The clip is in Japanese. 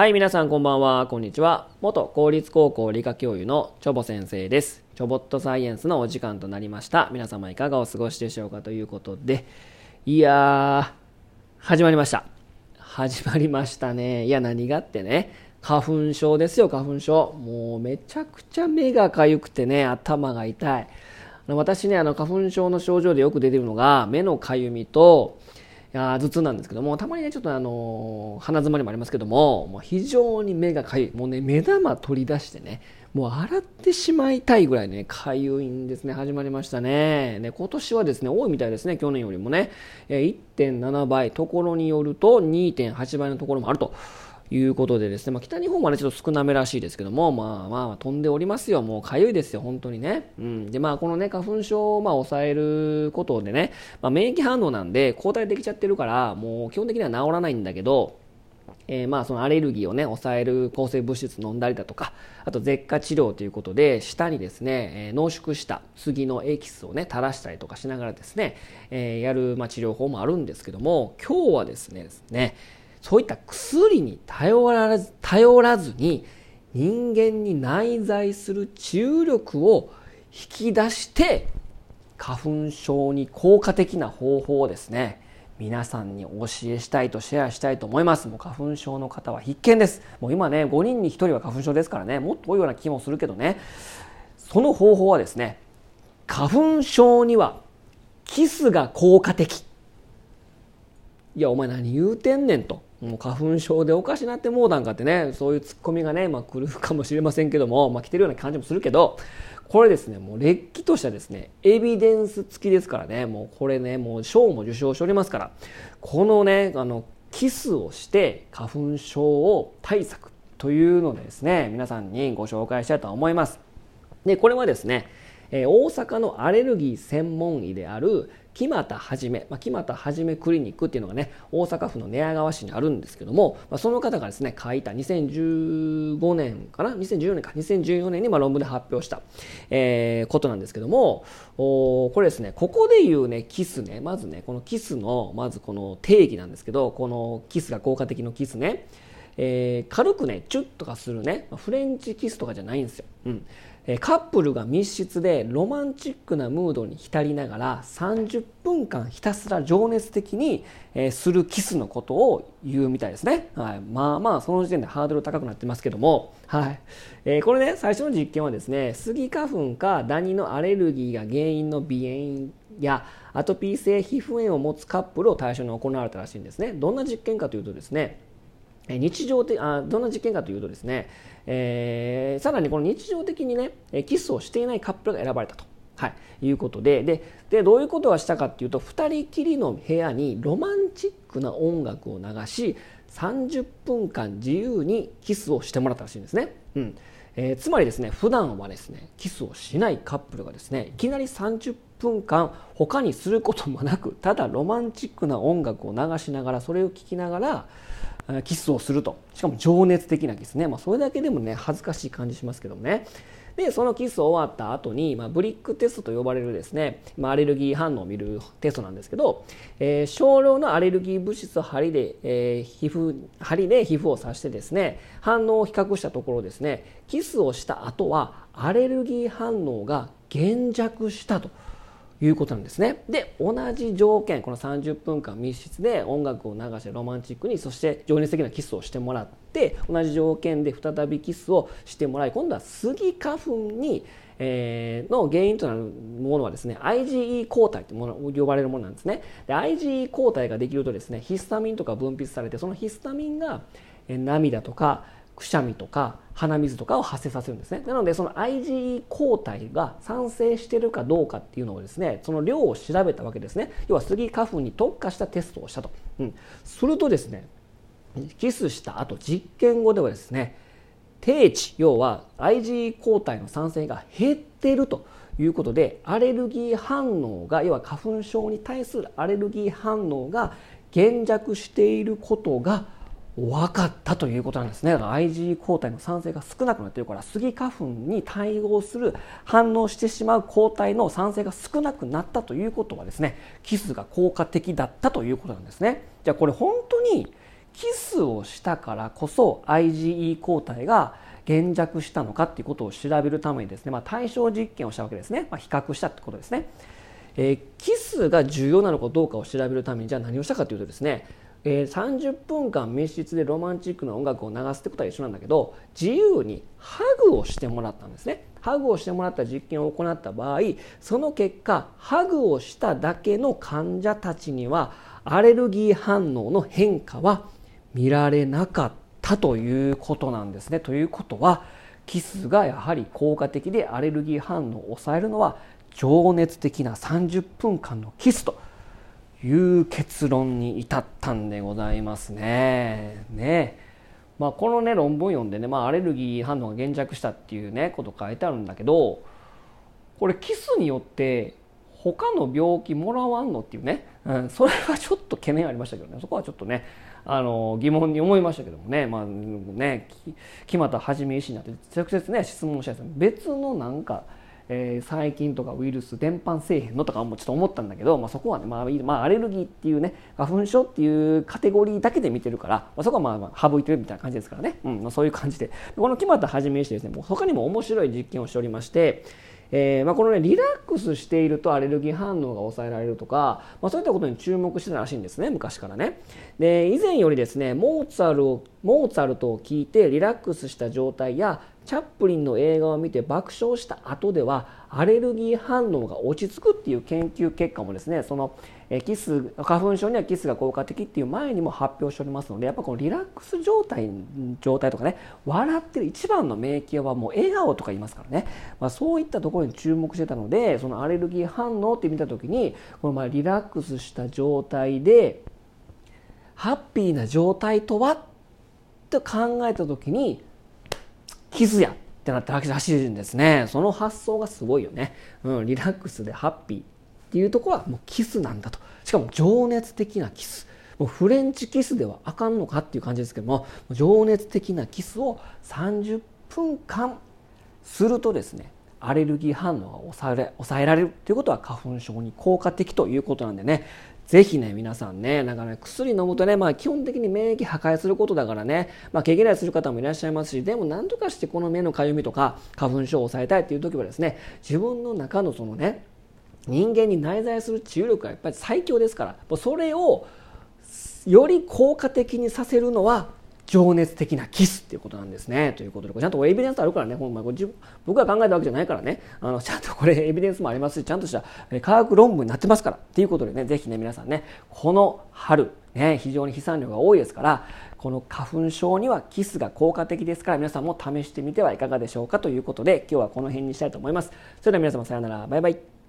はい、皆さんこんばんは、こんにちは。元公立高校理科教諭のチョボ先生です。チョボットサイエンスのお時間となりました。皆様いかがお過ごしでしょうかということで、いやー、始まりました。始まりましたね。いや、何がってね、花粉症ですよ、花粉症。もうめちゃくちゃ目がかゆくてね、頭が痛い。私ね、あの花粉症の症状でよく出てるのが、目のかゆみと、や頭痛なんですけども、たまにね、ちょっとあの鼻詰まりもありますけども、もう非常に目がかゆい。もうね、目玉取り出してね、もう洗ってしまいたいぐらいね、かゆいんですね。始まりましたね。ね、今年はですね、多いみたいですね、去年よりもね。1.7倍、ところによると2.8倍のところもあると。いうことでですね、まあ、北日本はね、ちょっと少なめらしいですけども、まあまあ、飛んでおりますよ。もうかゆいですよ、本当にね。うん。で、まあ、このね、花粉症をまあ抑えることでね、まあ、免疫反応なんで、抗体できちゃってるから、もう基本的には治らないんだけど、えー、まあそのアレルギーをね抑える抗生物質飲んだりだとかあと舌下治療ということで舌にですね、えー、濃縮した杉のエキスをね垂らしたりとかしながらですね、えー、やる、まあ、治療法もあるんですけども今日はですねですねそういった薬に頼らず頼らずに人間に内在する治癒力を引き出して花粉症に効果的な方法をですね皆さんにお教えしたいとシェアしたいと思います。もう花粉症の方は必見です。もう今ね、5人に1人は花粉症ですからね、もっと多いような気もするけどね、その方法はですね、花粉症にはキスが効果的。いや、お前何言うてんねんと。もう花粉症でおかしなってもうなんかってね、そういうツッコミがね、まあ来るかもしれませんけども、まあ来てるような感じもするけど、これですね、もうれっきとしたですね、エビデンス付きですからね、もうこれね、もう賞も受賞しておりますから、このね、あの、キスをして花粉症を対策というのでですね、皆さんにご紹介したいと思います。で、これはですね、えー、大阪のアレルギー専門医である木又はじめ、まあ、木又はじめクリニックっていうのがね大阪府の寝屋川市にあるんですけども、まあ、その方がですね書いた2015年かな？2014年か。2014年にま論文で発表した、えー、ことなんですけどもおこれですねここで言うねキスね。まずねこのキスのまずこの定義なんですけどこのキスが効果的のキスね。えー、軽くねチュッとかするね。フレンチキスとかじゃないんですよ、うん、カップルが密室でロマンチックなムードに浸りながら30分間ひたすら情熱的に、するキスのことを言うみたいですね、はい、まあまあその時点でハードル高くなってますけども、はい。えー、これね最初の実験はですねスギ花粉かダニのアレルギーが原因の鼻炎やアトピー性皮膚炎を持つカップルを対象に行われたらしいんですね。どんな実験かというとですね日常的あどんな実験かというとですね、えー、さらにこの日常的にねキスをしていないカップルが選ばれたと、はい、いうことでででどういうことをしたかというと2人きりの部屋にロマンチックな音楽を流し30分間自由にキスをしてもらったらしいんですね。うん。えー、つまりですね普段はですねキスをしないカップルがですねいきなり30分間他にすることもなくただロマンチックな音楽を流しながらそれを聴きながらキスをすると。しかも情熱的なキスね、まあ、それだけでもね恥ずかしい感じしますけどもね。でそのキス終わった後に、まあ、ブリックテストと呼ばれるですね、まあ、アレルギー反応を見るテストなんですけど、えー、少量のアレルギー物質を針で、えー、皮膚針で皮膚を刺してですね反応を比較したところですねキスをした後はアレルギー反応が減弱したと。いうことなんですね。で、同じ条件、この30分間密室で音楽を流してロマンチックに、そして情熱的なキスをしてもらって、同じ条件で再びキスをしてもらい、今度はスギ花粉に、えー、の原因となるものはですね、IgE 抗体というもの呼ばれるものなんですね。で、IgE 抗体ができるとですね、ヒスタミンとか分泌されて、そのヒスタミンが、えー、涙とか、くしゃみとか鼻水とかを発生させるんですね。なのでその IgE 抗体が産生してるかどうかっていうのをですねその量を調べたわけですね。要はスギ花粉に特化したテストをしたと、うん、するとですねキスした後実験後ではですね低値要は IgE 抗体の産生が減っているということでアレルギー反応が要は花粉症に対するアレルギー反応が減弱していることが分かったということなんですね。だから IgE 抗体の産生が少なくなっているから、スギ花粉に対応する反応してしまう抗体の産生が少なくなったということはですね、キスが効果的だったということなんですね。じゃあこれ本当にキスをしたからこそ IgE 抗体が減弱したのかっていうことを調べるためにですね、まあ、対象実験をしたわけですね、まあ、比較したってことですね、えー、キスが重要なのかどうかを調べるためにじゃあ何をしたかというとですねえー、30分間密室でロマンチックな音楽を流すってことは一緒なんだけど自由にハグをしてもらったんですね。ハグをしてもらった実験を行った場合その結果ハグをしただけの患者たちにはアレルギー反応の変化は見られなかったということなんですね。ということはキスがやはり効果的でアレルギー反応を抑えるのは情熱的な30分間のキスという結論に至ったんでございますね。ね。まあ、このね論文読んでね、まあ、アレルギー反応が減弱したっていうねこと書いてあるんだけどこれキスによって他の病気もらわんのっていうね、うん、それはちょっと懸念ありましたけどね。そこはちょっとねあの疑問に思いましたけどもね,、まあね、木俣はじめ医師になって直接ね質問したやつ別のなんかえー、細菌とかウイルス伝播せえへんのとかもちょっと思ったんだけど、まあ、そこはね、まあまあ、アレルギーっていうね花粉症っていうカテゴリーだけで見てるから、まあ、そこはまあまあ省いてるみたいな感じですからね、うんまあ、そういう感じで。この決まったはじめにしてですねもう他にも面白い実験をしておりましてえーまあ、このねリラックスしているとアレルギー反応が抑えられるとか、まあ、そういったことに注目してたらしいんですね昔からね。で以前よりですねモーツァルをモーツァルトを聞いてリラックスした状態やチャップリンの映画を見て爆笑した後ではアレルギー反応が落ち着くっていう研究結果もですねそのキス花粉症にはキスが効果的っていう前にも発表しておりますのでやっぱこのリラックス状態状態とかね笑ってる一番の免疫はもう笑顔とか言いますからね、まあ、そういったところに注目してたのでそのアレルギー反応って見た時にこのまあリラックスした状態でハッピーな状態とは？と考えた時にキスやってなって走るんですね。その発想がすごいよね。うん、リラックスでハッピーっていうところはもうキスなんだと。しかも情熱的なキス。もうフレンチキスではあかんのかっていう感じですけども、情熱的なキスを30分間するとですね、アレルギー反応が抑え抑えられるということは花粉症に効果的ということなんでねぜひね、皆さんね、なんかね、薬飲むとね、まあ基本的に免疫破壊することだからね、まあ毛嫌いする方もいらっしゃいますし、でも何とかしてこの目のかゆみとか花粉症を抑えたいっていう時はですね、自分の中のそのね、人間に内在する治癒力がやっぱり最強ですから、それをより効果的にさせるのは情熱的なキスっていうことなんですね。ということで、ちゃんとエビデンスあるからね、ほんま僕が考えたわけじゃないからね、あのちゃんとこれエビデンスもありますし、ちゃんとした科学論文になってますからっていうことでね、ぜひね、皆さんね、この春、ね、非常に飛散量が多いですから、この花粉症にはキスが効果的ですから、皆さんも試してみてはいかがでしょうかということで、今日はこの辺にしたいと思います。それでは皆様さよなら、バイバイ。